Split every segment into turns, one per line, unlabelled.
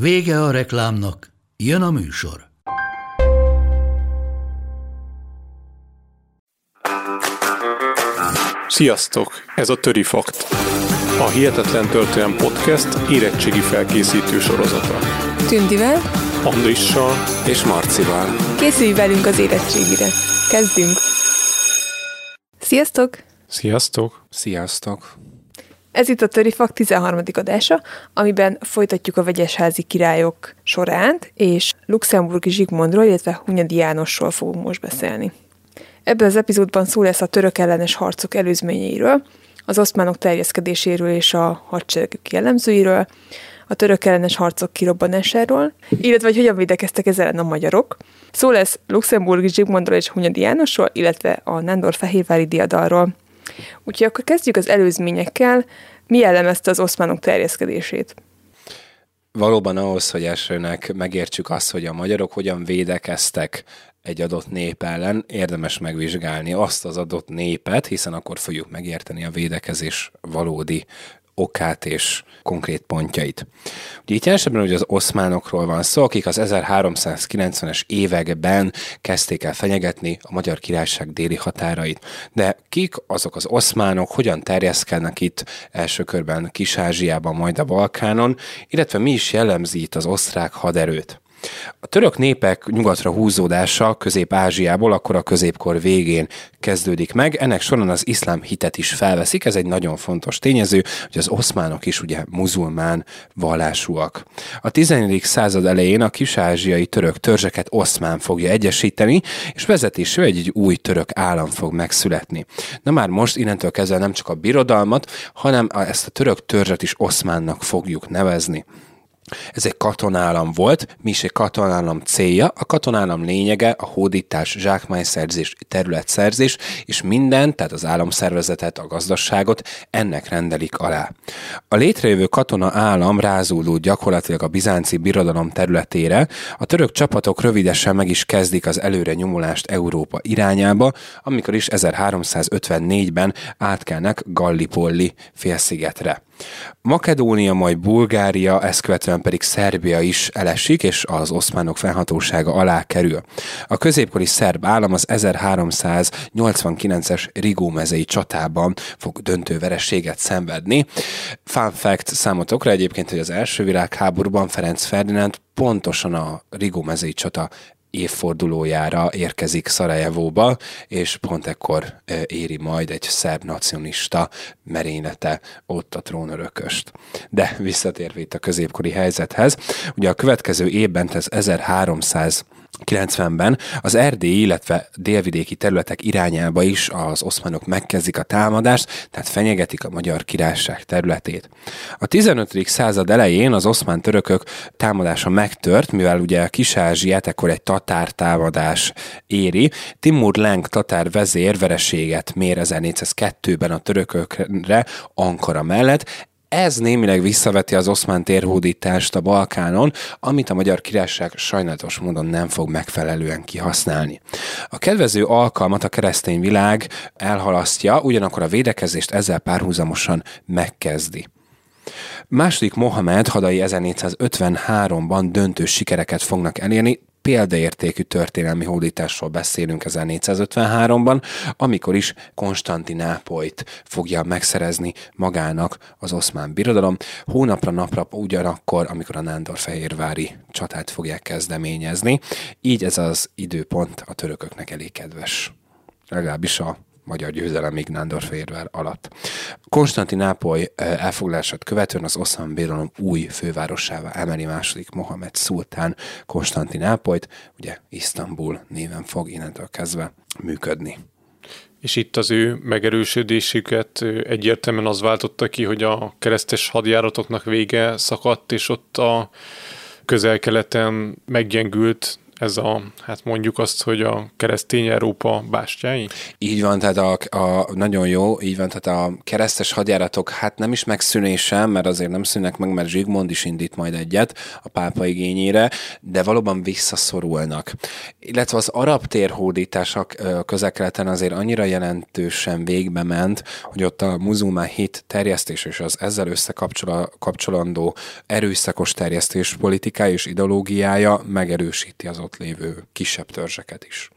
Vége a reklámnak, jön a műsor.
Sziasztok! Ez a Töri Fakt. A Hihetetlen Történelem Podcast érettségi felkészítő sorozata.
Tündivel,
Andrissal
és Marcival.
készülj velünk az érettségire. Kezdünk! Sziasztok!
Sziasztok!
Sziasztok!
Ez itt a Törifak 13. adása, amiben folytatjuk a vegyesházi királyok sorát, és Luxemburgi Zsigmondról, illetve Hunyadi Jánosról fogunk most beszélni. Ebben az epizódban szó lesz a török ellenes harcok előzményeiről, az oszmánok terjeszkedéséről és a hadseregük jellemzőiről, a török ellenes harcok kirobbanásáról, illetve hogy hogyan védekeztek ez ellen a magyarok. Szó lesz Luxemburgi Zsigmondról és Hunyadi Jánosról, illetve a Nándor-Fehérvári diadalról. Úgyhogy akkor kezdjük az előzményekkel. Mi jellemezte az oszmánok terjeszkedését?
Valóban ahhoz, hogy elsőnek megértsük azt, hogy a magyarok hogyan védekeztek egy adott nép ellen, érdemes megvizsgálni azt az adott népet, hiszen akkor fogjuk megérteni a védekezés valódi okát és konkrét pontjait. Ugye itt elsőben ugye az oszmánokról van szó, akik az 1390-es években kezdték el fenyegetni a Magyar Királyság déli határait. De kik azok az oszmánok, hogyan terjeszkednek itt első körben Kis-Ázsiában, majd a Balkánon, illetve mi is jellemzi itt az osztrák haderőt? A török népek nyugatra húzódása Közép-Ázsiából akkor a középkor végén kezdődik meg. Ennek során az iszlám hitet is felveszik, ez egy nagyon fontos tényező, hogy az oszmánok is ugye muzulmán vallásúak. A 14. század elején a kis-ázsiai török törzseket oszmán fogja egyesíteni, és vezetésű egy, egy új török állam fog megszületni. Na már most innentől kezdve nem csak a birodalmat, hanem ezt a török törzset is oszmánnak fogjuk nevezni. Ez egy katonállam volt, mi is egy katonállam célja. A katonállam lényege a hódítás, zsákmányszerzés, területszerzés, és minden, tehát az államszervezetet, a gazdaságot ennek rendelik alá. A létrejövő katona állam rázódult gyakorlatilag a bizánci birodalom területére, a török csapatok rövidesen meg is kezdik az előre nyomulást Európa irányába, amikor is 1354-ben átkelnek Gallipolli félszigetre. Makedónia, majd Bulgária, ezt követően pedig Szerbia is elesik, és az oszmánok fennhatósága alá kerül. A középkori szerb állam az 1389-es Rigó-mezei csatában fog döntő vereséget szenvedni. Fun fact számotokra egyébként, hogy az első világháborúban Ferenc Ferdinánd pontosan a Rigó-mezei csata évfordulójára érkezik Szarajevóba, és pont ekkor éri majd egy szerb nacionista merénylete ott a trónörököst. De visszatérve itt a középkori helyzethez, ugye a következő évben, ez 1300 90-ben az erdélyi, illetve délvidéki területek irányába is az oszmánok megkezdik a támadást, tehát fenyegetik a magyar királyság területét. A 15. század elején az oszmán törökök támadása megtört, mivel ugye a Kis-Ázsiát ekkor egy tatár támadás éri. Timur Lenk tatár vezér vereséget mér 1402-ben a törökökre Ankara mellett, ez némileg visszaveti az oszmán térhódítást a Balkánon, amit a magyar királyság sajnálatos módon nem fog megfelelően kihasználni. A kedvező alkalmat a keresztény világ elhalasztja, ugyanakkor a védekezést ezzel párhuzamosan megkezdi. Második Mohamed hadai 1453-ban döntő sikereket fognak elérni, példaértékű történelmi hódításról beszélünk 1453-ban, amikor is Konstantinápolyt fogja megszerezni magának az oszmán birodalom. Hónapra napra ugyanakkor, amikor a Nándor-Fehérvári csatát fogják kezdeményezni. Így ez az időpont a törököknek elég kedves. Legalábbis a magyar győzelemig Nándorfehérvár alatt. Konstantinápoly elfoglalását követően az Oszmán Birodalom új fővárosává emeli második Mohamed szultán Konstantinápolyt, ugye Isztambul néven fog innentől kezdve működni.
És itt az ő megerősödésüket egyértelműen az váltotta ki, hogy a keresztes hadjáratoknak vége szakadt, és ott a közel-keleten meggyengült ez a, hát mondjuk azt, hogy a keresztény Európa bástyái?
Így van, tehát a, a, nagyon jó, így van, tehát a keresztes hadjáratok hát nem is megszűnése, mert azért nem szűnnek meg, mert Zsigmond is indít majd egyet a pápa igényére, de valóban visszaszorulnak. Illetve az arab térhódítások közel-keleten azért annyira jelentősen végbe ment, hogy ott a muzulmán hit terjesztés és az ezzel összekapcsolandó erőszakos terjesztés politikája és ideológiája megerősíti az ott lévő kisebb törzseket is.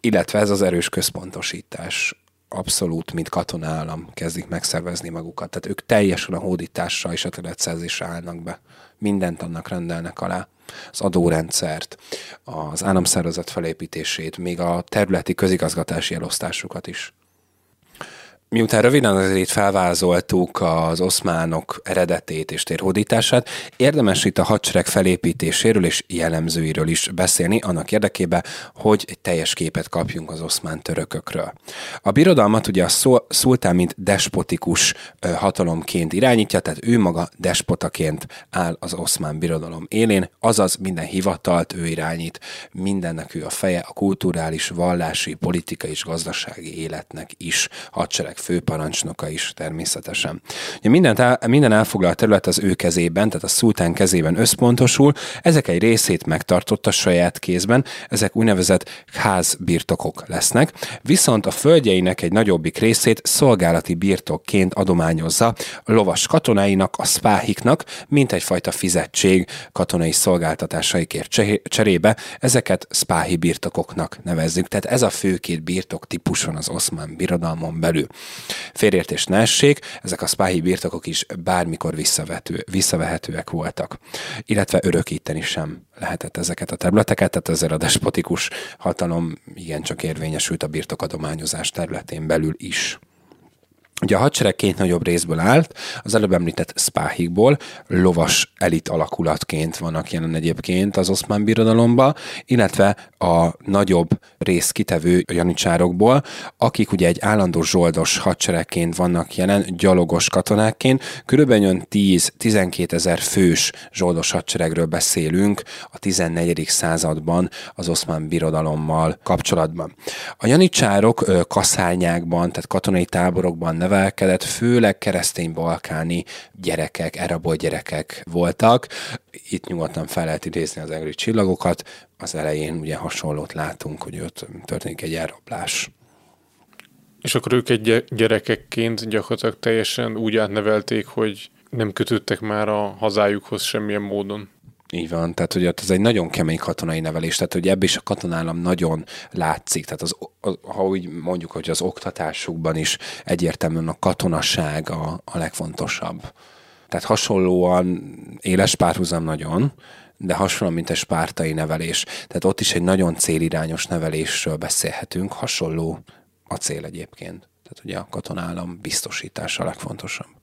Illetve ez az erős központosítás abszolút, mint katonállam kezdik megszervezni magukat. Tehát ők teljesen a hódításra és a területszerzésre állnak be. Mindent annak rendelnek alá. Az adórendszert, az államszervezet felépítését, még a területi közigazgatási elosztásukat is. Miután röviden azért felvázoltuk az oszmánok eredetét és térhódítását, érdemes itt a hadsereg felépítéséről és jellemzőiről is beszélni, annak érdekében, hogy egy teljes képet kapjunk az oszmán törökökről. A birodalmat ugye a szultán mint despotikus hatalomként irányítja, tehát ő maga despotaként áll az oszmán birodalom élén, azaz minden hivatalt ő irányít, mindennek ő a feje, a kulturális, vallási, politikai és gazdasági életnek is hadsereg főparancsnoka is természetesen. Ugye mindent el, minden elfoglalt terület az ő kezében, tehát a szultán kezében összpontosul, ezek egy részét megtartotta saját kézben, ezek úgynevezett házbirtokok lesznek, viszont a földjeinek egy nagyobbik részét szolgálati birtokként adományozza a lovas katonáinak, a spáhiknak, mint egyfajta fizetség katonai szolgáltatásaikért cserébe, ezeket spáhi birtokoknak nevezzük. Tehát ez a fő két birtok típuson az oszmán birodalmon belül. Félértés ne essék, ezek a spáhi birtokok is bármikor visszavető, visszavehetőek voltak, illetve örökíteni sem lehetett ezeket a területeket, tehát ezért a despotikus hatalom igencsak érvényesült a birtokadományozás területén belül is. Ugye a hadsereg két nagyobb részből állt, az előbb említett spáhikból, lovas elit alakulatként vannak jelen egyébként az oszmán birodalomba, illetve a nagyobb rész kitevő janicsárokból, akik ugye egy állandó zsoldos hadseregként vannak jelen, gyalogos katonákként, körülbelül 10-12 ezer fős zsoldos hadseregről beszélünk a 14. században az oszmán birodalommal kapcsolatban. A janicsárok kaszányákban, tehát katonai táborokban nevelkedett, főleg keresztény-balkáni gyerekek, erabol gyerekek voltak. Itt nyugodtan fel lehet idézni az egri csillagokat. Az elején ugye hasonlót látunk, hogy ott történik egy elrablás.
És akkor ők egy gyerekekként gyakorlatilag teljesen úgy átnevelték, hogy nem kötöttek már a hazájukhoz semmilyen módon.
Így van, tehát hogy ez egy nagyon kemény katonai nevelés, tehát hogy ebben is a katonállam nagyon látszik, tehát az, ha úgy mondjuk, hogy az oktatásukban is egyértelműen a katonaság a, a legfontosabb. Tehát hasonlóan éles párhuzam nagyon, de hasonlóan, mint egy spártai nevelés. Tehát ott is egy nagyon célirányos nevelésről beszélhetünk, hasonló a cél egyébként. Tehát ugye a katonállam biztosítása a legfontosabb.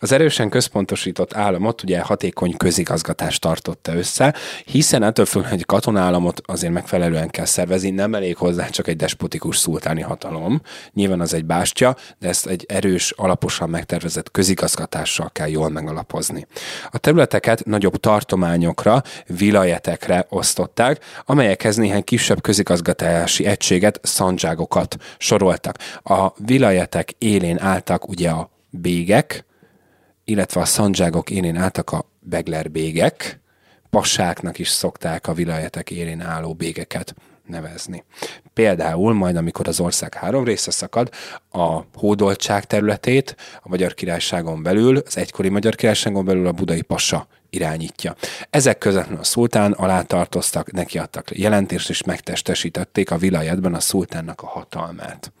Az erősen központosított államot ugye hatékony közigazgatást tartotta össze, hiszen ettől függően, hogy katonállamot azért megfelelően kell szervezni, nem elég hozzá csak egy despotikus szultáni hatalom. Nyilván az egy bástya, de ezt egy erős, alaposan megtervezett közigazgatással kell jól megalapozni. A területeket nagyobb tartományokra, vilajetekre osztották, amelyekhez néhány kisebb közigazgatási egységet, szandzságokat soroltak. A vilajetek élén álltak ugye a bégek, illetve a szandzságok élén álltak a beglerbégek, passáknak is szokták a vilajetek élén álló bégeket nevezni. Például majd, amikor az ország három része szakad, a hódoltság területét a Magyar Királyságon belül, az egykori Magyar Királyságon belül a budai passa irányítja. Ezek között a szultán alá tartoztak, neki adtak jelentést, és megtestesítették a vilajetben a szultánnak a hatalmát.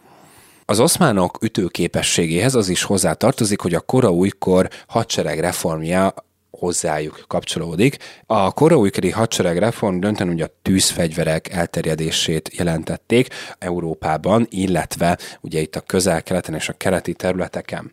Az oszmánok ütőképességéhez az is hozzá tartozik, hogy a kora újkor hadsereg reformja hozzájuk kapcsolódik. A koraújkori hadsereg reform dönten ugye a tűzfegyverek elterjedését jelentették Európában, illetve ugye itt a közel-keleten és a keleti területeken.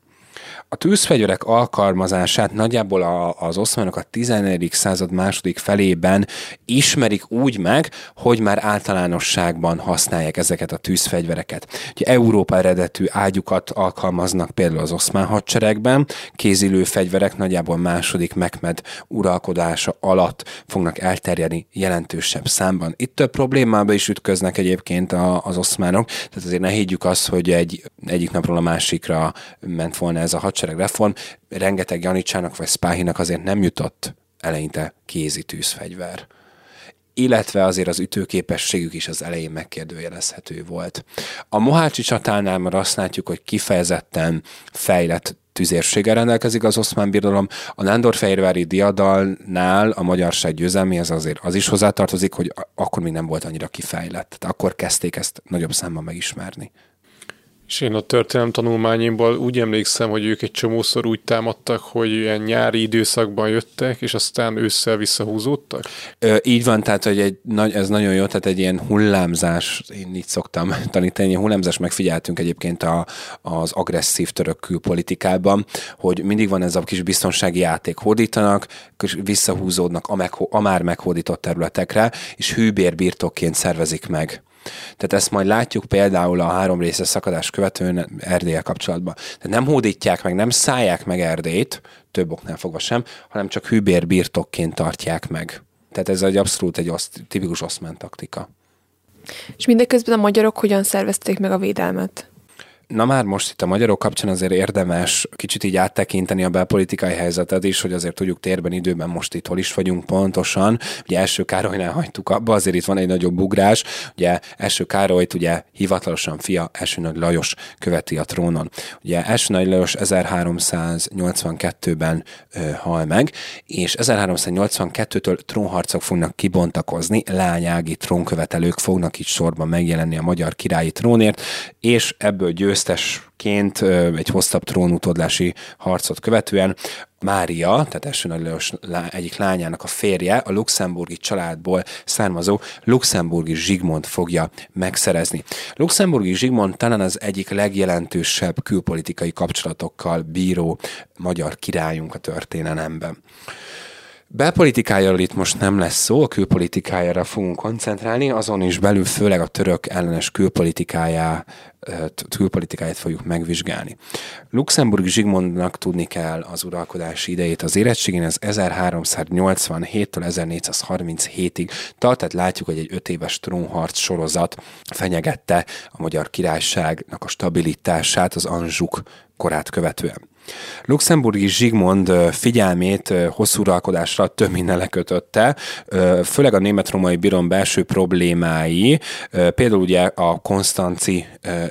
A tűzfegyverek alkalmazását nagyjából a, az oszmánok a 14. század második felében ismerik úgy meg, hogy már általánosságban használják ezeket a tűzfegyvereket. Ugye Európa eredetű ágyukat alkalmaznak például az oszmán hadseregben, kézilő fegyverek nagyjából második Mekmed uralkodása alatt fognak elterjedni jelentősebb számban. Itt több problémába is ütköznek egyébként a, az oszmánok, tehát azért ne higgyük azt, hogy egy, egyik napról a másikra ment volna ez a hadseregreform. Rengeteg Janicsának vagy Spáhinak azért nem jutott eleinte kézi tűzfegyver illetve azért az ütőképességük is az elején megkérdőjelezhető volt. A Mohácsi csatánál már azt látjuk, hogy kifejezetten fejlett tüzérséggel rendelkezik az oszmán birodalom. A Nándorfehérvári diadalnál a magyarság győzelméhez azért az is hozzátartozik, hogy akkor még nem volt annyira kifejlett. Tehát akkor kezdték ezt nagyobb számban megismerni.
És én a történelem tanulmányimból úgy emlékszem, hogy ők egy csomószor úgy támadtak, hogy ilyen nyári időszakban jöttek, és aztán ősszel visszahúzódtak?
Ö, így van, tehát hogy egy, ez nagyon jó, tehát egy ilyen hullámzás, én így szoktam tanítani, hullámzás megfigyeltünk egyébként a, az agresszív török külpolitikában, hogy mindig van ez a kis biztonsági játék, hódítanak, visszahúzódnak a, megho- a már meghódított területekre, és hűbér birtokként szervezik meg tehát ezt majd látjuk például a három részes szakadás követően Erdélyel kapcsolatban. Tehát nem hódítják meg, nem szállják meg Erdélyt, több oknál fogva sem, hanem csak hűbér birtokként tartják meg. Tehát ez egy abszolút egy oszt, tipikus oszmán taktika.
És mindeközben a magyarok hogyan szervezték meg a védelmet?
Na már most itt a magyarok kapcsán azért érdemes kicsit így áttekinteni a belpolitikai helyzetet is, hogy azért tudjuk térben, időben most itt hol is vagyunk pontosan. Ugye első Károlynál hagytuk abba, azért itt van egy nagyobb ugrás. Ugye első Károlyt ugye hivatalosan fia első nagy Lajos követi a trónon. Ugye első nagy Lajos 1382-ben ö, hal meg, és 1382-től trónharcok fognak kibontakozni, lányági trónkövetelők fognak itt sorban megjelenni a magyar királyi trónért, és ebből győz győztesként egy hosszabb trónutódlási harcot követően Mária, tehát első Nagy Lajos egyik lányának a férje, a luxemburgi családból származó luxemburgi Zsigmond fogja megszerezni. Luxemburgi Zsigmond talán az egyik legjelentősebb külpolitikai kapcsolatokkal bíró magyar királyunk a történelemben. Belpolitikájáról itt most nem lesz szó, a külpolitikájára fogunk koncentrálni, azon is belül főleg a török ellenes külpolitikájá, külpolitikáját fogjuk megvizsgálni. Luxemburgi Zsigmondnak tudni kell az uralkodási idejét az érettségén, ez 1387-től 1437-ig tart, tehát látjuk, hogy egy öt éves trónharc sorozat fenyegette a magyar királyságnak a stabilitását az Anzsuk korát követően. Luxemburgi Zsigmond figyelmét hosszú uralkodásra több minden lekötötte, főleg a német-romai biron belső problémái, például ugye a konstanci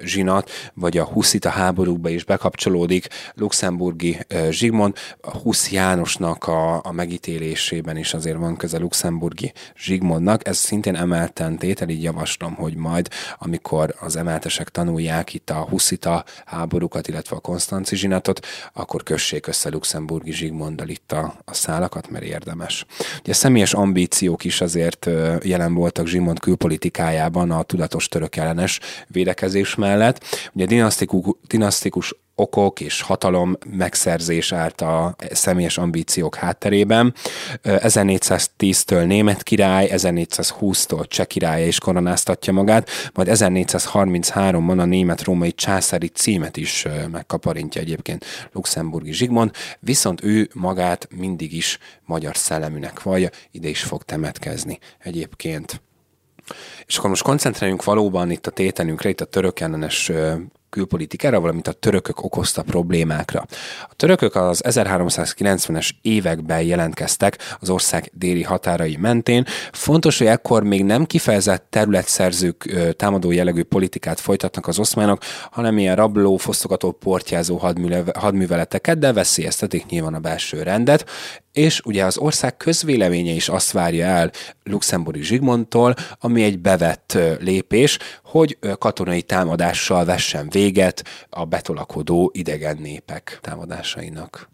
zsinat, vagy a huszita háborúkba is bekapcsolódik luxemburgi Zsigmond, a Husz Jánosnak a, a megítélésében is azért van köze luxemburgi Zsigmondnak, ez szintén emelten tétel, így javaslom, hogy majd, amikor az emeltesek tanulják itt a huszita háborúkat, illetve a konstanci zsinatot, akkor kössék össze Luxemburgi Zsigmonddal itt a, a szálakat, mert érdemes. Ugye személyes ambíciók is azért jelen voltak Zsigmond külpolitikájában a tudatos török ellenes védekezés mellett. Ugye dinasztikus, dinasztikus okok és hatalom megszerzés állt a személyes ambíciók hátterében. 1410-től német király, 1420-tól cseh király is koronáztatja magát, majd 1433-ban a német-római császári címet is megkaparintja egyébként Luxemburgi Zsigmond, viszont ő magát mindig is magyar szelleműnek vallja, ide is fog temetkezni egyébként. És akkor most koncentráljunk valóban itt a tételünkre, itt a török ellenes külpolitikára, valamint a törökök okozta problémákra. A törökök az 1390-es években jelentkeztek az ország déli határai mentén. Fontos, hogy ekkor még nem kifejezett területszerzők támadó jellegű politikát folytatnak az oszmánok, hanem ilyen rabló, fosztogató, portyázó hadműveleteket, de veszélyeztetik nyilván a belső rendet és ugye az ország közvéleménye is azt várja el luxemburgi Zsigmondtól, ami egy bevett lépés, hogy katonai támadással vessen véget a betolakodó idegen népek támadásainak.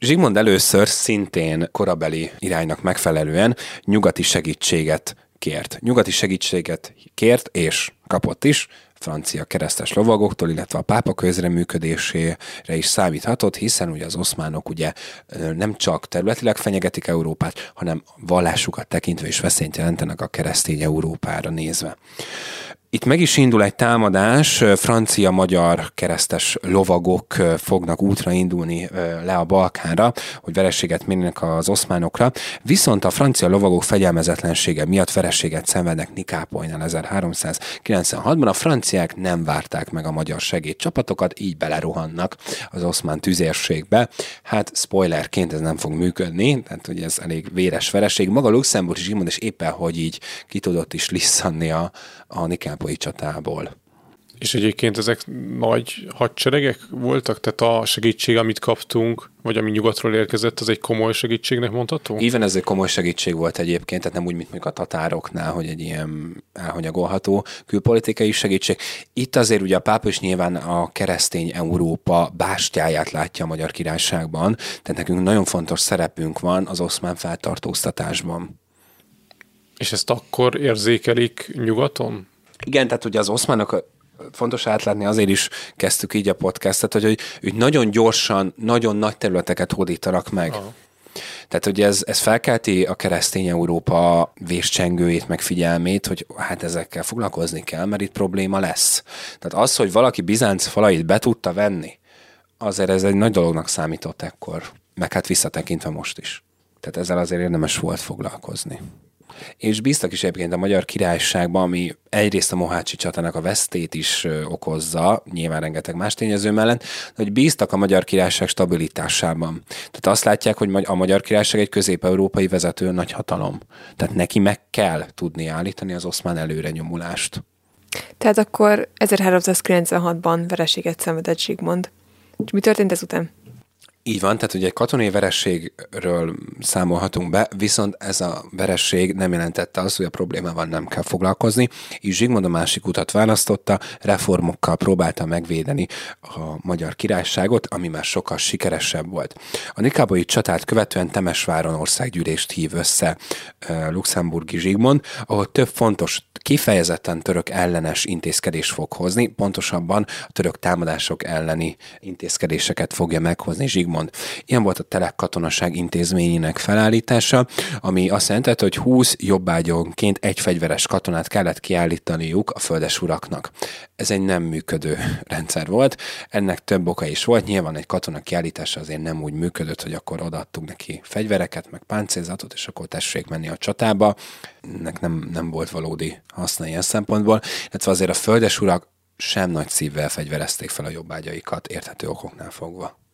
Zsigmond először szintén korabeli iránynak megfelelően nyugati segítséget kért. Nyugati segítséget kért és kapott is francia keresztes lovagoktól, illetve a pápa közreműködésére is számíthatott, hiszen ugye az oszmánok ugye nem csak területileg fenyegetik Európát, hanem vallásukat tekintve is veszélyt jelentenek a keresztény Európára nézve. Itt meg is indul egy támadás, francia-magyar keresztes lovagok fognak útra indulni le a Balkánra, hogy verességet mérnek az oszmánokra, viszont a francia lovagok fegyelmezetlensége miatt verességet szenvednek Nikápolynál 1396-ban. A franciák nem várták meg a magyar segédcsapatokat, így belerohannak az oszmán tüzérségbe. Hát spoilerként ez nem fog működni, tehát hogy ez elég véres vereség. Maga Luxemburg is is éppen, hogy így ki tudott is lisszanni a, a Nikápolyi csatából.
És egyébként ezek nagy hadseregek voltak? Tehát a segítség, amit kaptunk, vagy ami nyugatról érkezett, az egy komoly segítségnek mondható?
Even ez egy komoly segítség volt egyébként, tehát nem úgy, mint mondjuk a tatároknál, hogy egy ilyen elhanyagolható külpolitikai segítség. Itt azért ugye a pápa is nyilván a keresztény Európa bástyáját látja a Magyar Királyságban, tehát nekünk nagyon fontos szerepünk van az oszmán feltartóztatásban.
És ezt akkor érzékelik nyugaton?
Igen, tehát ugye az oszmánok fontos átlátni, azért is kezdtük így a podcastet, hogy, hogy ők nagyon gyorsan, nagyon nagy területeket hódítanak meg. Aha. Tehát ugye ez, ez felkelti a keresztény Európa véscsengőjét, meg figyelmét, hogy hát ezekkel foglalkozni kell, mert itt probléma lesz. Tehát az, hogy valaki Bizánc falait be tudta venni, azért ez egy nagy dolognak számított ekkor, meg hát visszatekintve most is. Tehát ezzel azért érdemes volt foglalkozni és bíztak is egyébként a Magyar Királyságban, ami egyrészt a Mohácsi csatának a vesztét is okozza, nyilván rengeteg más tényező mellett, hogy bíztak a Magyar Királyság stabilitásában. Tehát azt látják, hogy a Magyar Királyság egy közép-európai vezető nagy hatalom. Tehát neki meg kell tudni állítani az oszmán előre nyomulást.
Tehát akkor 1396-ban vereséget szenvedett Zsigmond. És mi történt ezután?
Így van, tehát ugye egy katonai verességről számolhatunk be, viszont ez a veresség nem jelentette azt, hogy a problémával nem kell foglalkozni, és Zsigmond a másik utat választotta, reformokkal próbálta megvédeni a magyar királyságot, ami már sokkal sikeresebb volt. A Nikábai csatát követően Temesváron országgyűlést hív össze luxemburgi Zsigmond, ahol több fontos, kifejezetten török ellenes intézkedés fog hozni, pontosabban a török támadások elleni intézkedéseket fogja meghozni Zsigmond úgymond. Ilyen volt a telek katonaság intézményének felállítása, ami azt jelentette, hogy 20 jobbágyonként egy fegyveres katonát kellett kiállítaniuk a földes uraknak. Ez egy nem működő rendszer volt, ennek több oka is volt, nyilván egy katona kiállítása azért nem úgy működött, hogy akkor odaadtuk neki fegyvereket, meg páncélzatot, és akkor tessék menni a csatába. Ennek nem, nem volt valódi haszna ilyen szempontból, illetve azért a földes urak sem nagy szívvel fegyverezték fel a jobbágyaikat, érthető okoknál fogva.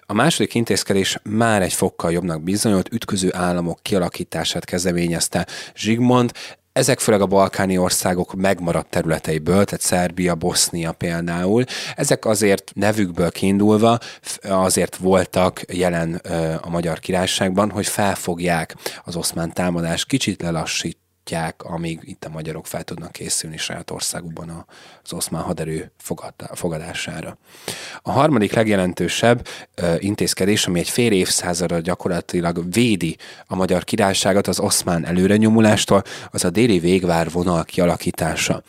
A második intézkedés már egy fokkal jobbnak bizonyult, ütköző államok kialakítását kezdeményezte Zsigmond, ezek főleg a balkáni országok megmaradt területeiből, tehát Szerbia, Bosznia például. Ezek azért nevükből kiindulva azért voltak jelen a Magyar Királyságban, hogy felfogják az oszmán támadás, kicsit lelassít, tartják, amíg itt a magyarok fel tudnak készülni saját országukban az oszmán haderő fogadására. A harmadik legjelentősebb intézkedés, ami egy fél évszázadra gyakorlatilag védi a magyar királyságot az oszmán előrenyomulástól, az a déli végvár vonal kialakítása.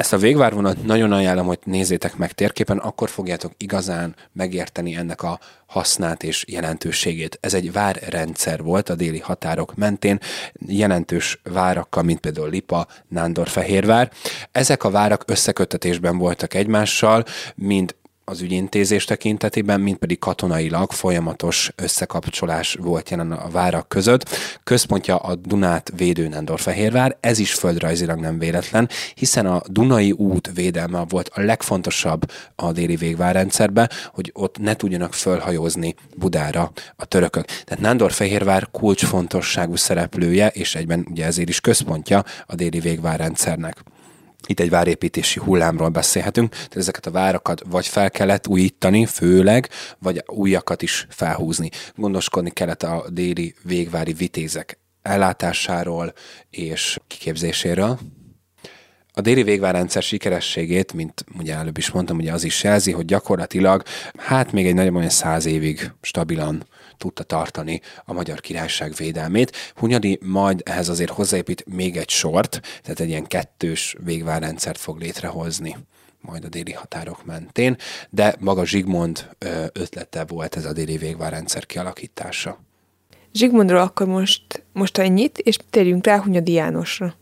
Ezt a végvárvonat nagyon ajánlom, hogy nézzétek meg térképen, akkor fogjátok igazán megérteni ennek a hasznát és jelentőségét. Ez egy várrendszer volt a déli határok mentén, jelentős várakkal, mint például Lipa, Nándor, Fehérvár. Ezek a várak összekötetésben voltak egymással, mind az ügyintézés tekintetében, mint pedig katonailag folyamatos összekapcsolás volt jelen a várak között. Központja a Dunát védő Nándorfehérvár, ez is földrajzilag nem véletlen, hiszen a Dunai út védelme volt a legfontosabb a déli végvárrendszerben, hogy ott ne tudjanak fölhajózni Budára a törökök. Tehát Nándorfehérvár kulcsfontosságú szereplője, és egyben ugye ezért is központja a déli végvárrendszernek itt egy várépítési hullámról beszélhetünk, tehát ezeket a várakat vagy fel kellett újítani, főleg, vagy újakat is felhúzni. Gondoskodni kellett a déli végvári vitézek ellátásáról és kiképzéséről. A déli végvárrendszer sikerességét, mint ugye előbb is mondtam, ugye az is jelzi, hogy gyakorlatilag hát még egy olyan száz évig stabilan tudta tartani a magyar királyság védelmét. Hunyadi majd ehhez azért hozzáépít még egy sort, tehát egy ilyen kettős végvárrendszert fog létrehozni majd a déli határok mentén, de maga Zsigmond ötlete volt ez a déli végvárrendszer kialakítása.
Zsigmondról akkor most, most ennyit, és térjünk rá Hunyadi Jánosra.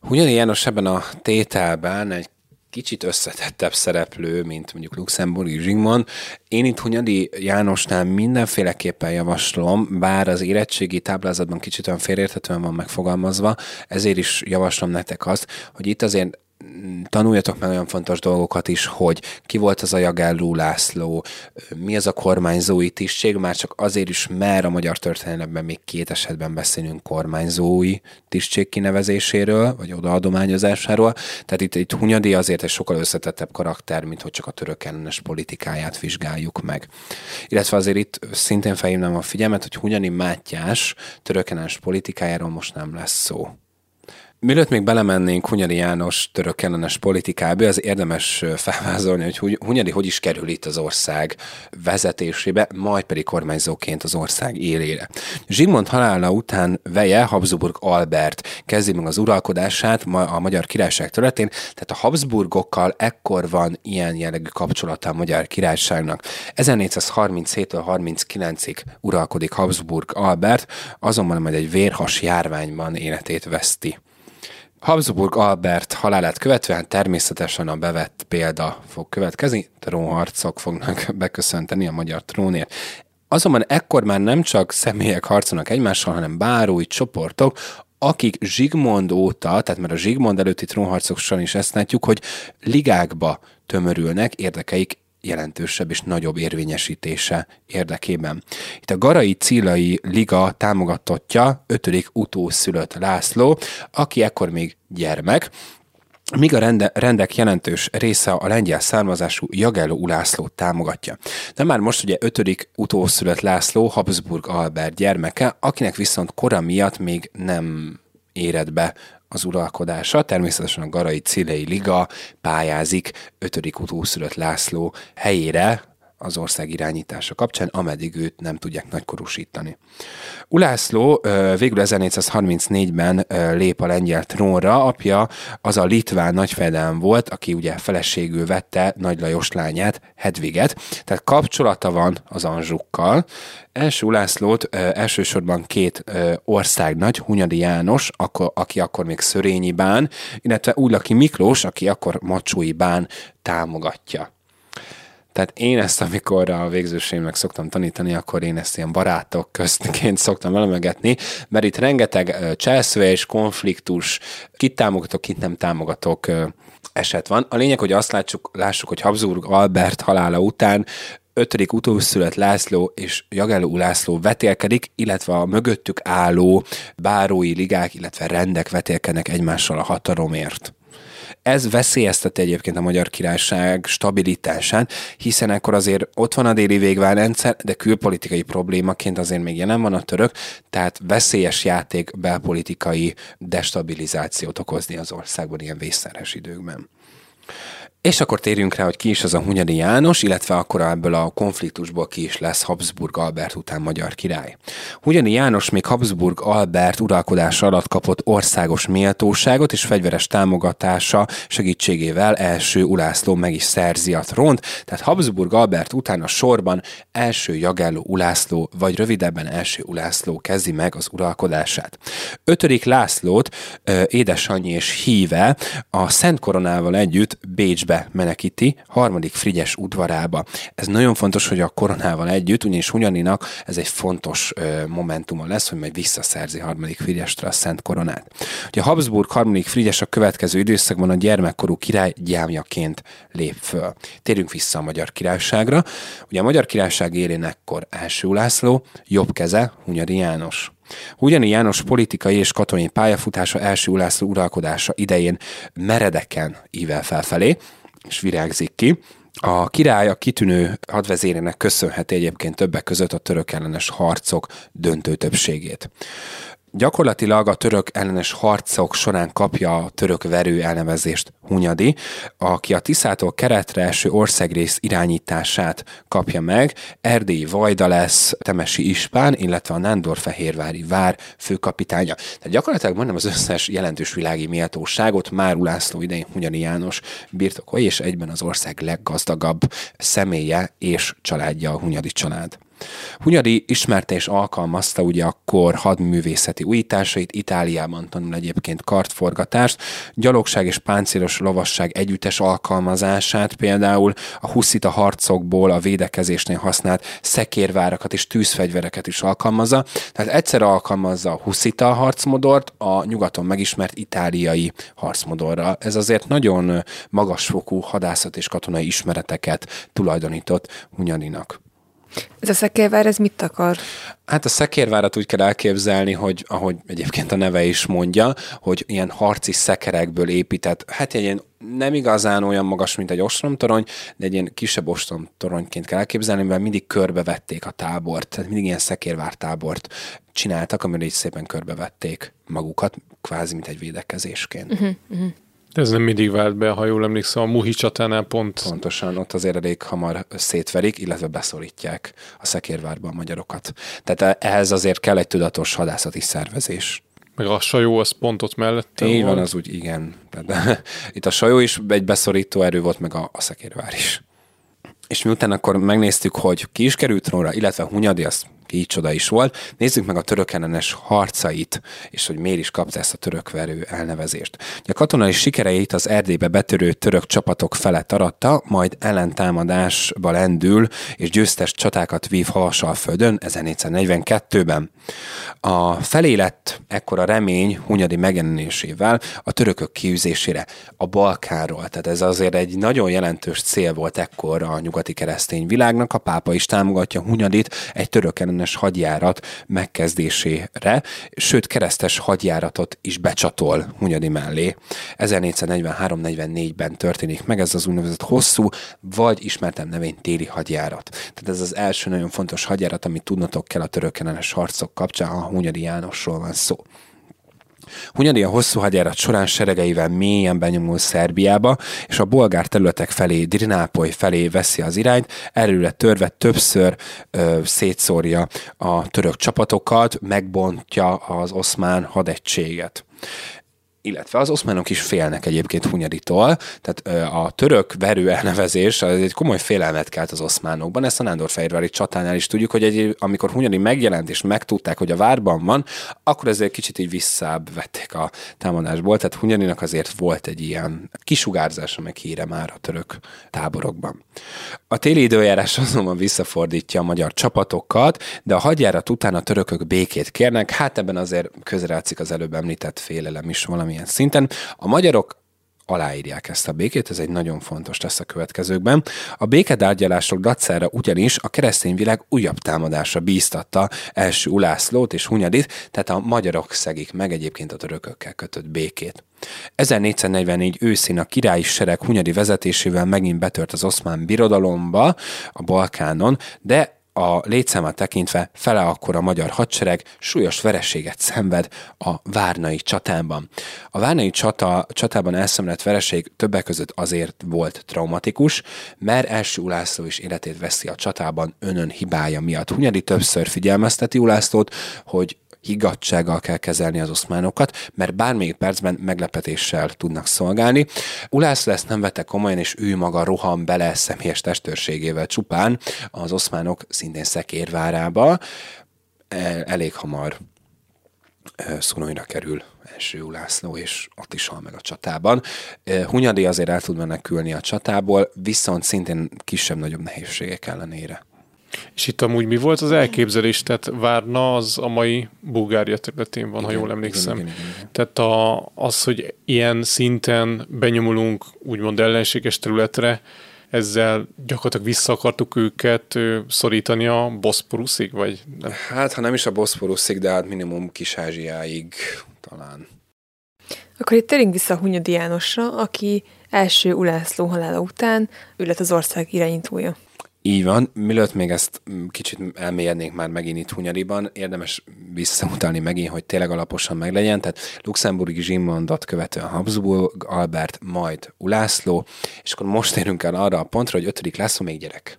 Hunyadi János ebben a tételben egy kicsit összetettebb szereplő, mint mondjuk Luxemburgi Zsigmond. Én itt Hunyadi Jánosnál mindenféleképpen javaslom, bár az érettségi táblázatban kicsit olyan félérthetően van megfogalmazva, ezért is javaslom nektek azt, hogy itt azért tanuljatok meg olyan fontos dolgokat is, hogy ki volt az a Jagelló László, mi az a kormányzói tisztség, már csak azért is, mert a magyar történelemben még két esetben beszélünk kormányzói tisztség kinevezéséről, vagy odaadományozásáról. Tehát itt, itt Hunyadi azért egy sokkal összetettebb karakter, mint hogy csak a török ellenes politikáját vizsgáljuk meg. Illetve azért itt szintén felhívnám a figyelmet, hogy Hunyadi Mátyás török ellenes politikájáról most nem lesz szó. Mielőtt még belemennénk Hunyadi János török ellenes politikába, az érdemes felvázolni, hogy Hunyadi hogy is kerül itt az ország vezetésébe, majd pedig kormányzóként az ország élére. Zsigmond halála után veje Habsburg Albert kezdi meg az uralkodását a Magyar Királyság területén, tehát a Habsburgokkal ekkor van ilyen jellegű kapcsolata a Magyar Királyságnak. 1437-től 39-ig uralkodik Habsburg Albert, azonban majd egy vérhas járványban életét veszti. Habsburg Albert halálát követően természetesen a bevett példa fog következni, trónharcok fognak beköszönteni a magyar trónért. Azonban ekkor már nem csak személyek harcolnak egymással, hanem bárói csoportok, akik Zsigmond óta, tehát már a Zsigmond előtti trónharcok során is ezt látjuk, hogy ligákba tömörülnek érdekeik jelentősebb és nagyobb érvényesítése érdekében. Itt a Garai Cilai Liga támogatottja ötödik utószülött László, aki ekkor még gyermek, míg a rende, rendek jelentős része a lengyel származású Jagelló Ulászló támogatja. De már most ugye ötödik utószülött László Habsburg Albert gyermeke, akinek viszont kora miatt még nem éred be az uralkodása. Természetesen a Garai Cilei Liga pályázik ötödik utószülött László helyére, az ország irányítása kapcsán, ameddig őt nem tudják nagykorúsítani. Ulászló végül 1434-ben lép a lengyel trónra, apja az a litván nagyfejedelem volt, aki ugye feleségül vette Nagy Lajos lányát, Hedviget, tehát kapcsolata van az Anzsukkal. Első Ulászlót elsősorban két ország nagy, Hunyadi János, aki akkor még Szörényi bán, illetve Újlaki Miklós, aki akkor Macsói bán támogatja. Tehát én ezt, amikor a végzősémnek szoktam tanítani, akkor én ezt ilyen barátok köztként szoktam elemegetni, mert itt rengeteg cselszve és konfliktus, kit támogatok, kit nem támogatok eset van. A lényeg, hogy azt látsuk, lássuk, hogy Habsburg Albert halála után ötödik utószület László és Jagelló László vetélkedik, illetve a mögöttük álló bárói ligák, illetve rendek vetélkednek egymással a hatalomért. Ez veszélyezteti egyébként a magyar királyság stabilitását, hiszen akkor azért ott van a déli végvárrendszer, de külpolitikai problémaként azért még jelen van a török, tehát veszélyes játék belpolitikai destabilizációt okozni az országban ilyen vészszeres időkben. És akkor térjünk rá, hogy ki is az a Hunyadi János, illetve akkor ebből a konfliktusból ki is lesz Habsburg Albert után magyar király. Hunyadi János még Habsburg Albert uralkodása alatt kapott országos méltóságot és fegyveres támogatása segítségével első Ulászló meg is szerzi a trónt, tehát Habsburg Albert után a sorban első Jagelló Ulászló, vagy rövidebben első Ulászló kezdi meg az uralkodását. Ötödik Lászlót édesanyja és híve a Szent Koronával együtt Bécsbe Bécsbe menekíti, harmadik Frigyes udvarába. Ez nagyon fontos, hogy a koronával együtt, ugyanis Hunyaninak ez egy fontos ö, momentuma lesz, hogy majd visszaszerzi harmadik Frigyestre a Szent Koronát. Ugye Habsburg harmadik Frigyes a következő időszakban a gyermekkorú király gyámjaként lép föl. Térjünk vissza a Magyar Királyságra. Ugye a Magyar Királyság élén ekkor első László, jobb keze Hunyadi János. Ugyani János politikai és katonai pályafutása első Ulászló uralkodása idején meredeken ível felfelé, és virágzik ki. A király a kitűnő hadvezérének köszönheti egyébként többek között a török ellenes harcok döntő többségét. Gyakorlatilag a török ellenes harcok során kapja a török verő elnevezést Hunyadi, aki a Tiszától keretre eső országrész irányítását kapja meg, Erdélyi Vajda lesz Temesi Ispán, illetve a Nándorfehérvári vár főkapitánya. Tehát gyakorlatilag majdnem az összes jelentős világi méltóságot már Ulászló idején Hunyadi János birtokolja, és egyben az ország leggazdagabb személye és családja a Hunyadi család. Hunyadi ismerte és alkalmazta ugye akkor hadművészeti újításait, Itáliában tanul egyébként kartforgatást, gyalogság és páncélos lovasság együttes alkalmazását, például a huszita harcokból a védekezésnél használt szekérvárakat és tűzfegyvereket is alkalmazza. Tehát egyszer alkalmazza a huszita harcmodort a nyugaton megismert itáliai harcmodorral. Ez azért nagyon magasfokú hadászat és katonai ismereteket tulajdonított Hunyadinak.
Ez a szekérvár, ez mit akar?
Hát a szekérvárat úgy kell elképzelni, hogy ahogy egyébként a neve is mondja, hogy ilyen harci szekerekből épített, hát egy ilyen nem igazán olyan magas, mint egy ostromtorony, de egy ilyen kisebb ostromtoronyként kell elképzelni, mert mindig körbevették a tábort, tehát mindig ilyen szekérvár tábort csináltak, amire így szépen körbevették magukat, kvázi mint egy védekezésként. Uh-huh, uh-huh.
De ez nem mindig vált be, ha jól emlékszem, a Muhi csatánál pont.
Pontosan, ott azért elég hamar szétverik, illetve beszorítják a szekérvárba a magyarokat. Tehát ehhez azért kell egy tudatos hadászati szervezés.
Meg a sajó az pont ott mellett.
Így van, az úgy, igen. De, itt a sajó is egy beszorító erő volt, meg a, a szekérvár is. És miután akkor megnéztük, hogy ki is került trónra, illetve Hunyadi, azt így csoda is volt. Nézzük meg a török ellenes harcait, és hogy miért is kapta ezt a török verő elnevezést. A katonai sikereit az Erdélybe betörő török csapatok felett aratta, majd ellentámadásba lendül, és győztes csatákat vív földön 1442-ben. A felé lett ekkor a remény Hunyadi megjelenésével a törökök kiűzésére a Balkánról. Tehát ez azért egy nagyon jelentős cél volt ekkor a nyugati keresztény világnak. A pápa is támogatja Hunyadit egy török ellenes hadjárat megkezdésére, sőt keresztes hadjáratot is becsatol Hunyadi mellé. 1443-44-ben történik meg ez az úgynevezett hosszú, vagy ismertem nevén téli hadjárat. Tehát ez az első nagyon fontos hadjárat, amit tudnotok kell a török ellenes harcok kapcsán, a Hunyadi Jánosról van szó. Hunyadi a hosszú hadjárat során seregeivel mélyen benyomul Szerbiába, és a bolgár területek felé, Drinápoly felé veszi az irányt, erőre törve többször ö, szétszórja a török csapatokat, megbontja az oszmán hadegységet illetve az oszmánok is félnek egyébként Hunyaditól, tehát a török verő elnevezés az egy komoly félelmet kelt az oszmánokban, ezt a Nándorfehérvári csatánál is tudjuk, hogy egy, amikor Hunyadi megjelent és megtudták, hogy a várban van, akkor ezért kicsit így visszább vették a támadásból, tehát Hunyadinak azért volt egy ilyen kisugárzása meg híre már a török táborokban. A téli időjárás azonban visszafordítja a magyar csapatokat, de a hadjárat után a törökök békét kérnek, hát ebben azért közreátszik az előbb említett félelem is valami valamilyen szinten. A magyarok aláírják ezt a békét, ez egy nagyon fontos lesz a következőkben. A békedárgyalások dacára ugyanis a keresztény világ újabb támadásra bíztatta első Ulászlót és Hunyadit, tehát a magyarok szegik meg egyébként a törökökkel kötött békét. 1444 őszén a királyi sereg Hunyadi vezetésével megint betört az oszmán birodalomba a Balkánon, de a létszámát tekintve fele akkor a magyar hadsereg súlyos vereséget szenved a Várnai csatában. A Várnai csata, csatában elszenvedett vereség többek között azért volt traumatikus, mert első Ulászló is életét veszi a csatában önön hibája miatt. Hunyadi többször figyelmezteti Ulászlót, hogy higgadsággal kell kezelni az oszmánokat, mert bármelyik percben meglepetéssel tudnak szolgálni. Ulász lesz nem vette komolyan, és ő maga rohan bele személyes testőrségével csupán az oszmánok szintén szekérvárába. Elég hamar Szunonyra kerül első Ulászló, és ott is hal meg a csatában. Hunyadi azért el tud menekülni a csatából, viszont szintén kisebb-nagyobb nehézségek ellenére.
És itt amúgy mi volt az elképzelés? Tehát Várna az a mai Bulgária területén van, igen, ha jól emlékszem. Igen, igen, igen. Tehát a, az, hogy ilyen szinten benyomulunk úgymond ellenséges területre, ezzel gyakorlatilag vissza akartuk őket szorítani a Boszporuszig, vagy
nem? Hát, ha nem is a Boszporuszig, de hát minimum Kis-Ázsiáig talán.
Akkor itt térjünk vissza Hunyadi Jánosra, aki első Ulászló halála után ő lett az ország irányítója.
Így van. Mielőtt még ezt kicsit elmélyednénk már megint itt Hunyadiban, érdemes visszautalni megint, hogy tényleg alaposan meglegyen. Tehát Luxemburgi Zsimondot követően Habsburg, Albert, majd Ulászló, és akkor most érünk el arra a pontra, hogy ötödik László még gyerek.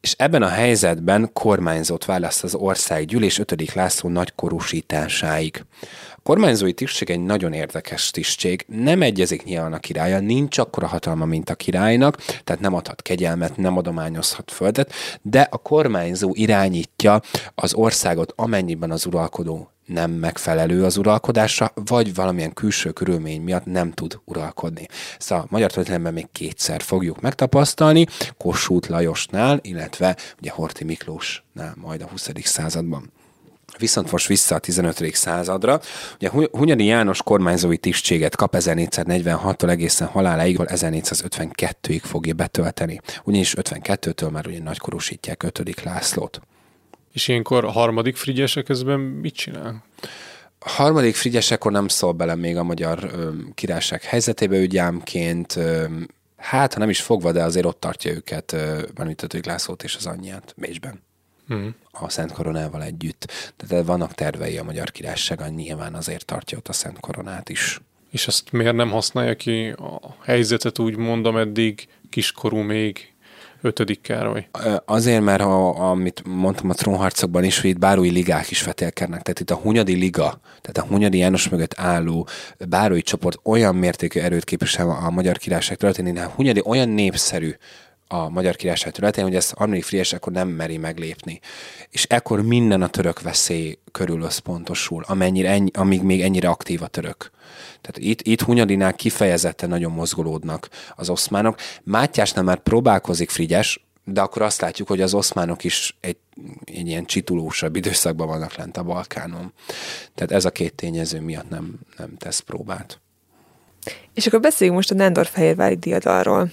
És ebben a helyzetben kormányzót választ az országgyűlés 5. László nagykorúsításáig kormányzói tisztség egy nagyon érdekes tisztség. Nem egyezik nyilván a királya, nincs akkora hatalma, mint a királynak, tehát nem adhat kegyelmet, nem adományozhat földet, de a kormányzó irányítja az országot, amennyiben az uralkodó nem megfelelő az uralkodásra, vagy valamilyen külső körülmény miatt nem tud uralkodni. Szóval a magyar történelemben még kétszer fogjuk megtapasztalni, Kossuth Lajosnál, illetve ugye Horti Miklósnál majd a 20. században. Viszont most vissza a 15. századra. Ugye Hunyadi János kormányzói tisztséget kap 1446-tól egészen haláláig, 1452-ig fogja betölteni. Ugyanis 52-től már ugye nagykorúsítják 5. Lászlót.
És ilyenkor a harmadik Frigyes közben mit csinál?
A harmadik Frigyes akkor nem szól bele még a magyar ö, királyság helyzetébe ügyámként, ö, hát ha nem is fogva, de azért ott tartja őket, mármint a Lászlót és az anyját Bécsben uh-huh. a Szent Koronával együtt. Tehát vannak tervei a Magyar Királysága, nyilván azért tartja ott a Szent Koronát is.
És azt miért nem használja ki a helyzetet úgy mondom eddig kiskorú még ötödik Károly?
Azért, mert ha, amit mondtam a trónharcokban is, hogy itt bárói ligák is vetélkednek. Tehát itt a Hunyadi Liga, tehát a Hunyadi János mögött álló bárói csoport olyan mértékű erőt képvisel a magyar királyság történetén, a Hunyadi olyan népszerű a Magyar Királyság területén, hogy ezt Harmadik Frigyes akkor nem meri meglépni. És ekkor minden a török veszély körül összpontosul, amennyire ennyi, amíg még ennyire aktív a török. Tehát itt, itt Hunyadinál kifejezetten nagyon mozgolódnak az oszmánok. Mátyásnál már próbálkozik Frigyes, de akkor azt látjuk, hogy az oszmánok is egy, egy ilyen csitulósabb időszakban vannak lent a Balkánon. Tehát ez a két tényező miatt nem, nem tesz próbát.
És akkor beszéljünk most a Nándor-Fehérvári diadalról.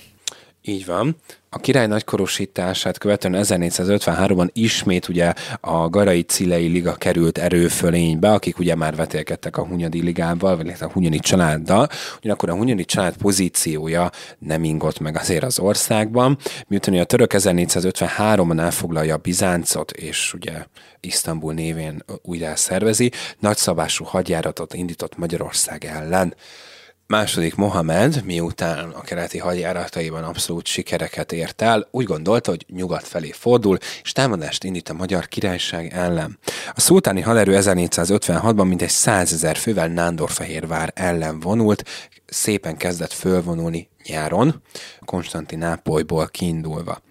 Így van. A király nagykorosítását követően 1453-ban ismét ugye a Garai Cilei Liga került erőfölénybe, akik ugye már vetélkedtek a Hunyadi Ligával, vagy a Hunyadi családdal. Ugyanakkor a Hunyadi család pozíciója nem ingott meg azért az országban, miután a török 1453-ban elfoglalja Bizáncot, és ugye Isztambul névén újra szervezi, nagyszabású hadjáratot indított Magyarország ellen. Második Mohamed, miután a keleti hadjárataiban abszolút sikereket ért el, úgy gondolta, hogy nyugat felé fordul, és támadást indít a magyar királyság ellen. A szultáni haderő 1456-ban mintegy 100 ezer fővel Nándorfehérvár ellen vonult, szépen kezdett fölvonulni nyáron, Konstantinápolyból kiindulva.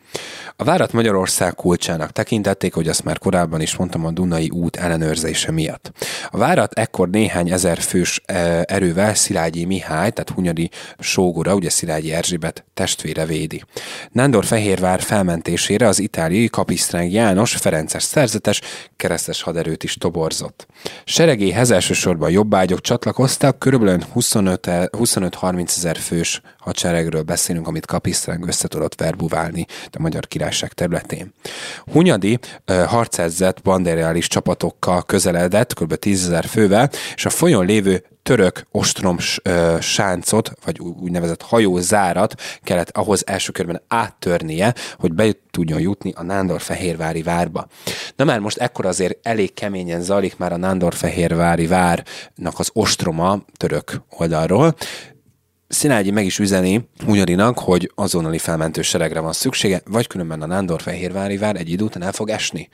A várat Magyarország kulcsának tekintették, hogy azt már korábban is mondtam a Dunai út ellenőrzése miatt. A várat ekkor néhány ezer fős e, erővel Szilágyi Mihály, tehát Hunyadi sógora, ugye Szilágyi Erzsébet testvére védi. Nándor Fehérvár felmentésére az itáliai kapisztránk János Ferences szerzetes keresztes haderőt is toborzott. Seregéhez elsősorban jobbágyok csatlakoztak, körülbelül 25-30 ezer fős hadseregről beszélünk, amit kapisztránk össze tudott verbuválni a magyar királyság területén. Hunyadi uh, harcedzett bandereális csapatokkal közeledett, kb. 10 ezer fővel, és a folyón lévő török ostrom sáncot, vagy úgynevezett hajózárat kellett ahhoz első körben áttörnie, hogy be tudjon jutni a Nándor-Fehérvári várba. Na már most ekkor azért elég keményen zajlik már a Nándor-Fehérvári várnak az ostroma török oldalról, Szilágyi meg is üzeni Hunyadinak, hogy azonnali felmentő seregre van szüksége, vagy különben a Nándor-Fehérvári vár egy idő után el fog esni.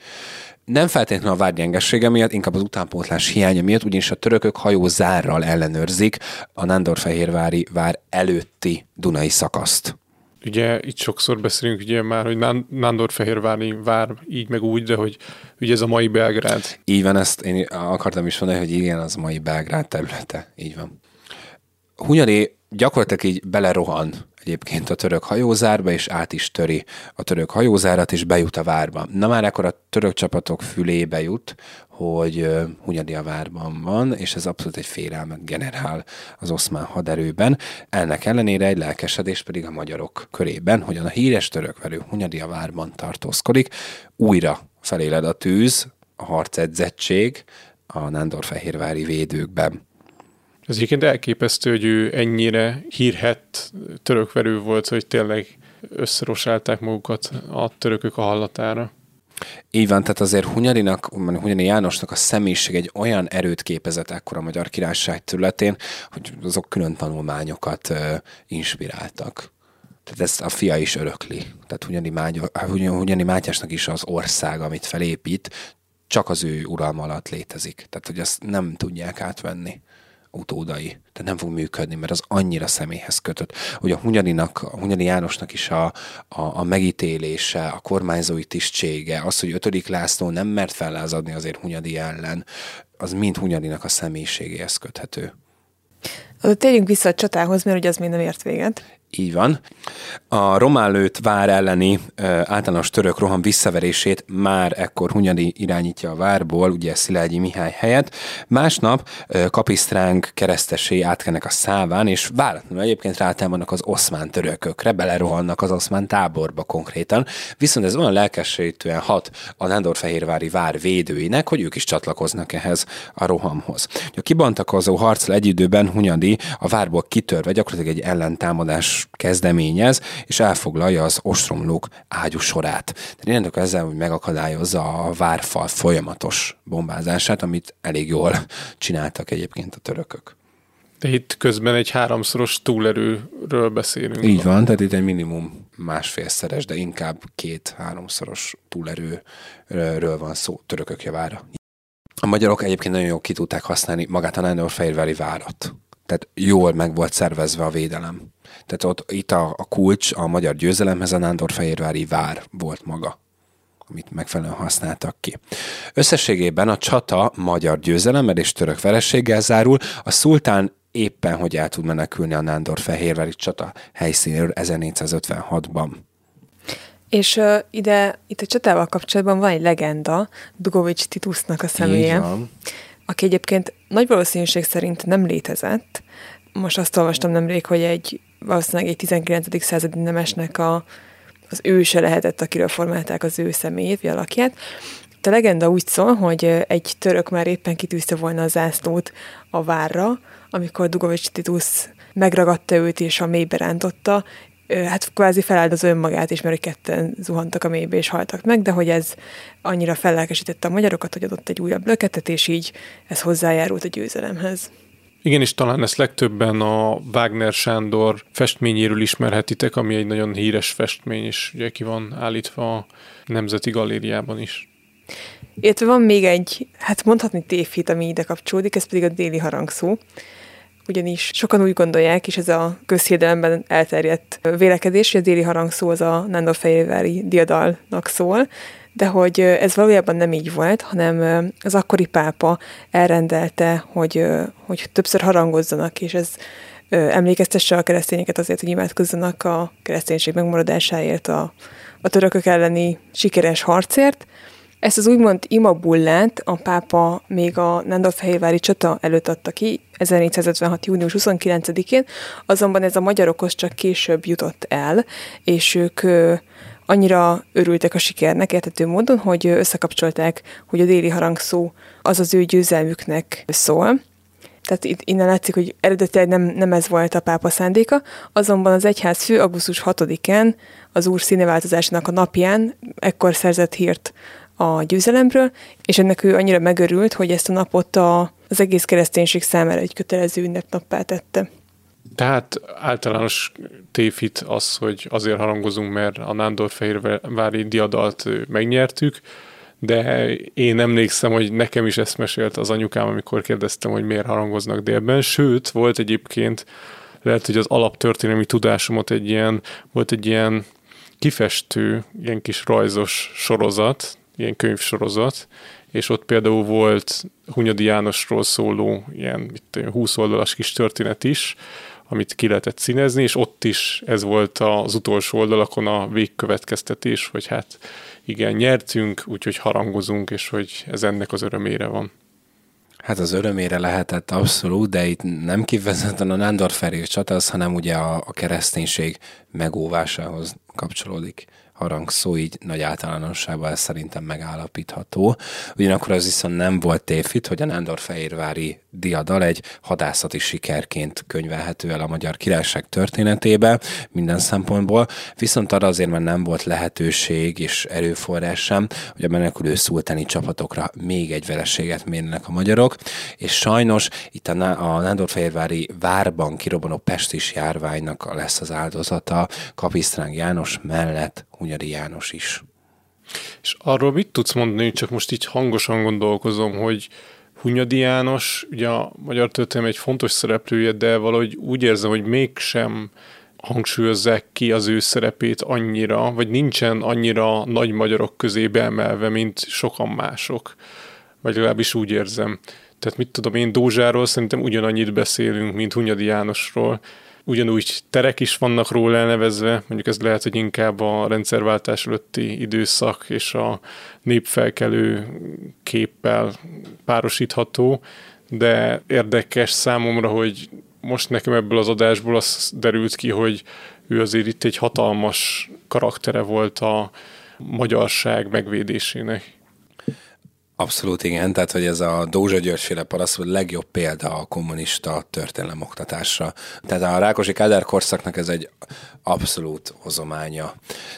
Nem feltétlenül a vár gyengessége miatt, inkább az utánpótlás hiánya miatt, ugyanis a törökök hajó zárral ellenőrzik a Nándor-Fehérvári vár előtti Dunai szakaszt.
Ugye itt sokszor beszélünk ugye már, hogy Nándor-Fehérvári vár így meg úgy, de hogy ugye ez a mai Belgrád.
Így van, ezt én akartam is mondani, hogy igen, az mai Belgrád területe. Így van. Hunyadi gyakorlatilag így belerohan egyébként a török hajózárba, és át is töri a török hajózárat, és bejut a várba. Na már akkor a török csapatok fülébe jut, hogy Hunyadi a várban van, és ez abszolút egy félelmet generál az oszmán haderőben. Ennek ellenére egy lelkesedés pedig a magyarok körében, hogy a híres törökverő Hunyadi a várban tartózkodik, újra feléled a tűz, a harcedzettség a Nándorfehérvári védőkben.
Ez egyébként elképesztő, hogy ő ennyire hírhet törökverő volt, hogy tényleg összerosálták magukat a törökök a hallatára.
Így van, tehát azért Hunyadinak, Hunyadi Jánosnak a személyiség egy olyan erőt képezett ekkor a Magyar Királyság területén, hogy azok külön tanulmányokat uh, inspiráltak. Tehát ezt a fia is örökli. Tehát Hunyadi, Mágy, Hunyadi Mátyásnak is az ország, amit felépít, csak az ő uralma alatt létezik. Tehát, hogy ezt nem tudják átvenni utódai. Tehát nem fog működni, mert az annyira személyhez kötött. Hogy a Hunyadinak, a Hunyadi Jánosnak is a, a, a megítélése, a kormányzói tisztsége, az, hogy ötödik László nem mert fellázadni azért Hunyadi ellen, az mind Hunyadinak a személyiségéhez köthető.
Térjünk vissza a csatához, mert ugye az még nem ért véget.
Így van. A román lőtt vár elleni ö, általános török roham visszaverését már ekkor Hunyadi irányítja a várból, ugye Szilágyi Mihály helyett. Másnap ö, kapisztránk keresztesé átkenek a száván, és váratlanul egyébként rátámadnak az oszmán törökökre, belerohannak az oszmán táborba konkrétan. Viszont ez olyan lelkesítően hat a Nándorfehérvári vár védőinek, hogy ők is csatlakoznak ehhez a rohamhoz. A kibantakozó harccal egy időben Hunyadi a várból kitörve gyakorlatilag egy ellentámadás kezdeményez, és elfoglalja az ostromlók ágyú sorát. Tehát innentől ezzel, hogy megakadályozza a várfal folyamatos bombázását, amit elég jól csináltak egyébként a törökök.
De itt közben egy háromszoros túlerőről beszélünk.
Így van, tehát itt egy minimum másfélszeres, de inkább két-háromszoros túlerőről van szó törökök javára. A magyarok egyébként nagyon jól ki tudták használni magát a Nándorfehérvári várat. Tehát jól meg volt szervezve a védelem. Tehát ott itt a, a kulcs a magyar győzelemhez a Nándorfehérvári vár volt maga amit megfelelően használtak ki. Összességében a csata magyar győzelemmel és török verességgel zárul, a szultán éppen hogy el tud menekülni a Nándor-Fehérvári csata helyszínéről 1456-ban.
És uh, ide, itt a csatával kapcsolatban van egy legenda, Dugovics Titusnak a személye, aki egyébként nagy valószínűség szerint nem létezett. Most azt olvastam nemrég, hogy egy valószínűleg egy 19. századi nemesnek a, az őse lehetett, akiről formálták az ő személyét, vagy alakját. A legenda úgy szól, hogy egy török már éppen kitűzte volna a zászlót a várra, amikor Dugovics Titus megragadta őt és a mélybe rántotta, hát kvázi feláldozó önmagát is, mert ketten zuhantak a mélybe és haltak meg, de hogy ez annyira fellelkesítette a magyarokat, hogy adott egy újabb löketet, és így ez hozzájárult a győzelemhez.
Igen, és talán ezt legtöbben a Wagner Sándor festményéről ismerhetitek, ami egy nagyon híres festmény, és ugye ki van állítva a Nemzeti Galériában is.
Illetve van még egy, hát mondhatni tévhit, ami ide kapcsolódik, ez pedig a déli harangszó. Ugyanis sokan úgy gondolják, és ez a közhiedelemben elterjedt vélekedés, hogy a déli harangszó az a Nándorfehérvári diadalnak szól, de hogy ez valójában nem így volt, hanem az akkori pápa elrendelte, hogy, hogy többször harangozzanak, és ez emlékeztesse a keresztényeket azért, hogy imádkozzanak a kereszténység megmaradásáért, a, a törökök elleni sikeres harcért. Ezt az úgymond imabullát a pápa még a Nándorfehérvári csata előtt adta ki, 1456. június 29-én, azonban ez a magyarokhoz csak később jutott el, és ők annyira örültek a sikernek értető módon, hogy összekapcsolták, hogy a déli harangszó az az ő győzelmüknek szól. Tehát itt innen látszik, hogy eredetileg nem, nem ez volt a pápa szándéka, azonban az egyház fő augusztus 6-án, az úr színeváltozásának a napján ekkor szerzett hírt a győzelemről, és ennek ő annyira megörült, hogy ezt a napot a, az egész kereszténység számára egy kötelező ünnepnappá tette.
Tehát általános tévhit az, hogy azért harangozunk, mert a Nándorfehérvári diadalt megnyertük, de én emlékszem, hogy nekem is ezt mesélt az anyukám, amikor kérdeztem, hogy miért harangoznak délben. Sőt, volt egyébként, lehet, hogy az alaptörténelmi tudásomat egy ilyen, volt egy ilyen kifestő, ilyen kis rajzos sorozat, ilyen könyvsorozat, és ott például volt Hunyadi Jánosról szóló ilyen 20 oldalas kis történet is, amit ki lehetett színezni, és ott is ez volt az utolsó oldalakon a végkövetkeztetés, hogy hát igen, nyertünk, úgyhogy harangozunk, és hogy ez ennek az örömére van.
Hát az örömére lehetett abszolút, de itt nem kifejezetten a Nándor Ferér csata, hanem ugye a, a kereszténység megóvásához kapcsolódik harangszó, így nagy általánosságban szerintem megállapítható. Ugyanakkor az viszont nem volt tévhit, hogy a Nándorfehérvári diadal egy hadászati sikerként könyvelhető el a Magyar Királyság történetébe minden szempontból, viszont arra azért, mert nem volt lehetőség és erőforrás sem, hogy a menekülő szultáni csapatokra még egy vereséget mérnek a magyarok, és sajnos itt a, a Nándorfehérvári várban kirobbanó pestis járványnak lesz az áldozata Kapisztráng János mellett Hunyadi János is.
És arról mit tudsz mondani, csak most így hangosan gondolkozom, hogy Hunyadi János, ugye a magyar történelem egy fontos szereplője, de valahogy úgy érzem, hogy mégsem hangsúlyozzák ki az ő szerepét annyira, vagy nincsen annyira nagy magyarok közé beemelve, mint sokan mások. Vagy legalábbis úgy érzem. Tehát mit tudom én, Dózsáról szerintem ugyanannyit beszélünk, mint Hunyadi Jánosról. Ugyanúgy terek is vannak róla elnevezve, mondjuk ez lehet, hogy inkább a rendszerváltás előtti időszak és a népfelkelő képpel párosítható, de érdekes számomra, hogy most nekem ebből az adásból az derült ki, hogy ő azért itt egy hatalmas karaktere volt a magyarság megvédésének.
Abszolút igen, tehát hogy ez a Dózsa Györgyféle paraszt a legjobb példa a kommunista történelem oktatásra. Tehát a Rákosi Kádár korszaknak ez egy abszolút hozománya.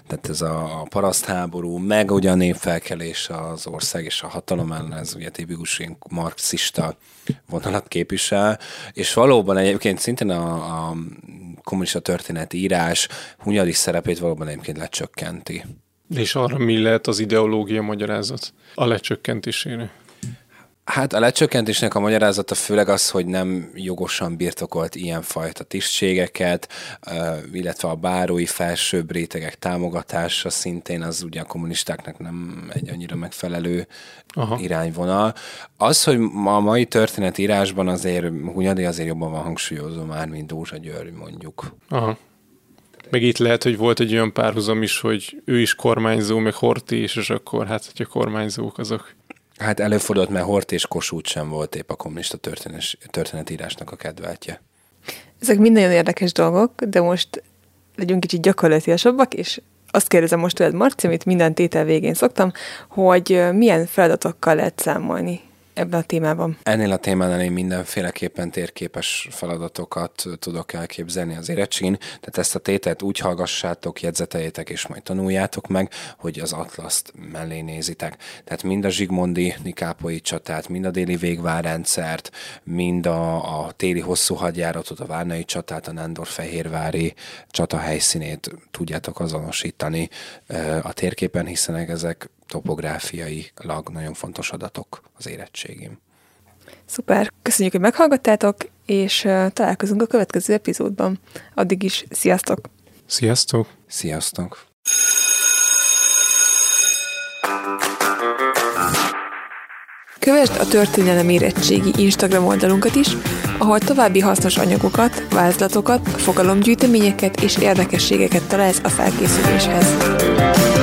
Tehát ez a parasztháború, meg ugye a népfelkelés az ország és a hatalom ellen, ez ugye tipikus marxista vonalat képvisel, és valóban egyébként szintén a, a kommunista történeti írás Hunyadi szerepét valóban egyébként lecsökkenti.
És arra mi lehet az ideológia magyarázat a lecsökkentésére?
Hát a lecsökkentésnek a magyarázata főleg az, hogy nem jogosan birtokolt ilyenfajta tisztségeket, illetve a bárói felsőbb rétegek támogatása szintén az ugye a kommunistáknak nem egy annyira megfelelő Aha. irányvonal. Az, hogy a mai történetírásban azért Hunyadi azért jobban van hangsúlyozó már, mint Dózsa György mondjuk.
Aha. Meg itt lehet, hogy volt egy olyan párhuzam is, hogy ő is kormányzó, meg Horti is, és akkor hát, hogy a kormányzók azok.
Hát előfordult, mert Hort és Kossuth sem volt épp a kommunista történetírásnak a kedveltje.
Ezek mind nagyon érdekes dolgok, de most legyünk kicsit gyakorlatilasabbak, és azt kérdezem most tőled, Marci, amit minden tétel végén szoktam, hogy milyen feladatokkal lehet számolni ebben a témában?
Ennél a témánál én mindenféleképpen térképes feladatokat tudok elképzelni az érettségén, tehát ezt a tételt úgy hallgassátok, jegyzeteljétek és majd tanuljátok meg, hogy az atlaszt mellé nézitek. Tehát mind a Zsigmondi Nikápoi csatát, mind a déli végvárrendszert, mind a, a téli hosszú hadjáratot, a Várnai csatát, a Nándor-Fehérvári csata helyszínét tudjátok azonosítani a térképen, hiszen ezek topográfiailag nagyon fontos adatok az érettségim.
Szuper, köszönjük, hogy meghallgattátok, és találkozunk a következő epizódban. Addig is sziasztok!
Sziasztok!
Sziasztok!
Kövesd a Történelem Érettségi Instagram oldalunkat is, ahol további hasznos anyagokat, vázlatokat, fogalomgyűjteményeket és érdekességeket találsz a felkészüléshez.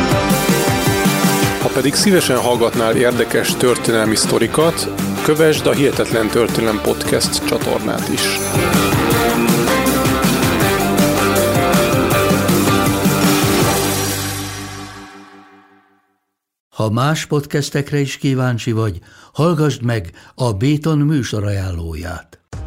Ha pedig szívesen hallgatnál érdekes történelmi sztorikat, kövesd a Hihetetlen Történelem Podcast csatornát is.
Ha más podcastekre is kíváncsi vagy, hallgassd meg a Béton műsor ajánlóját.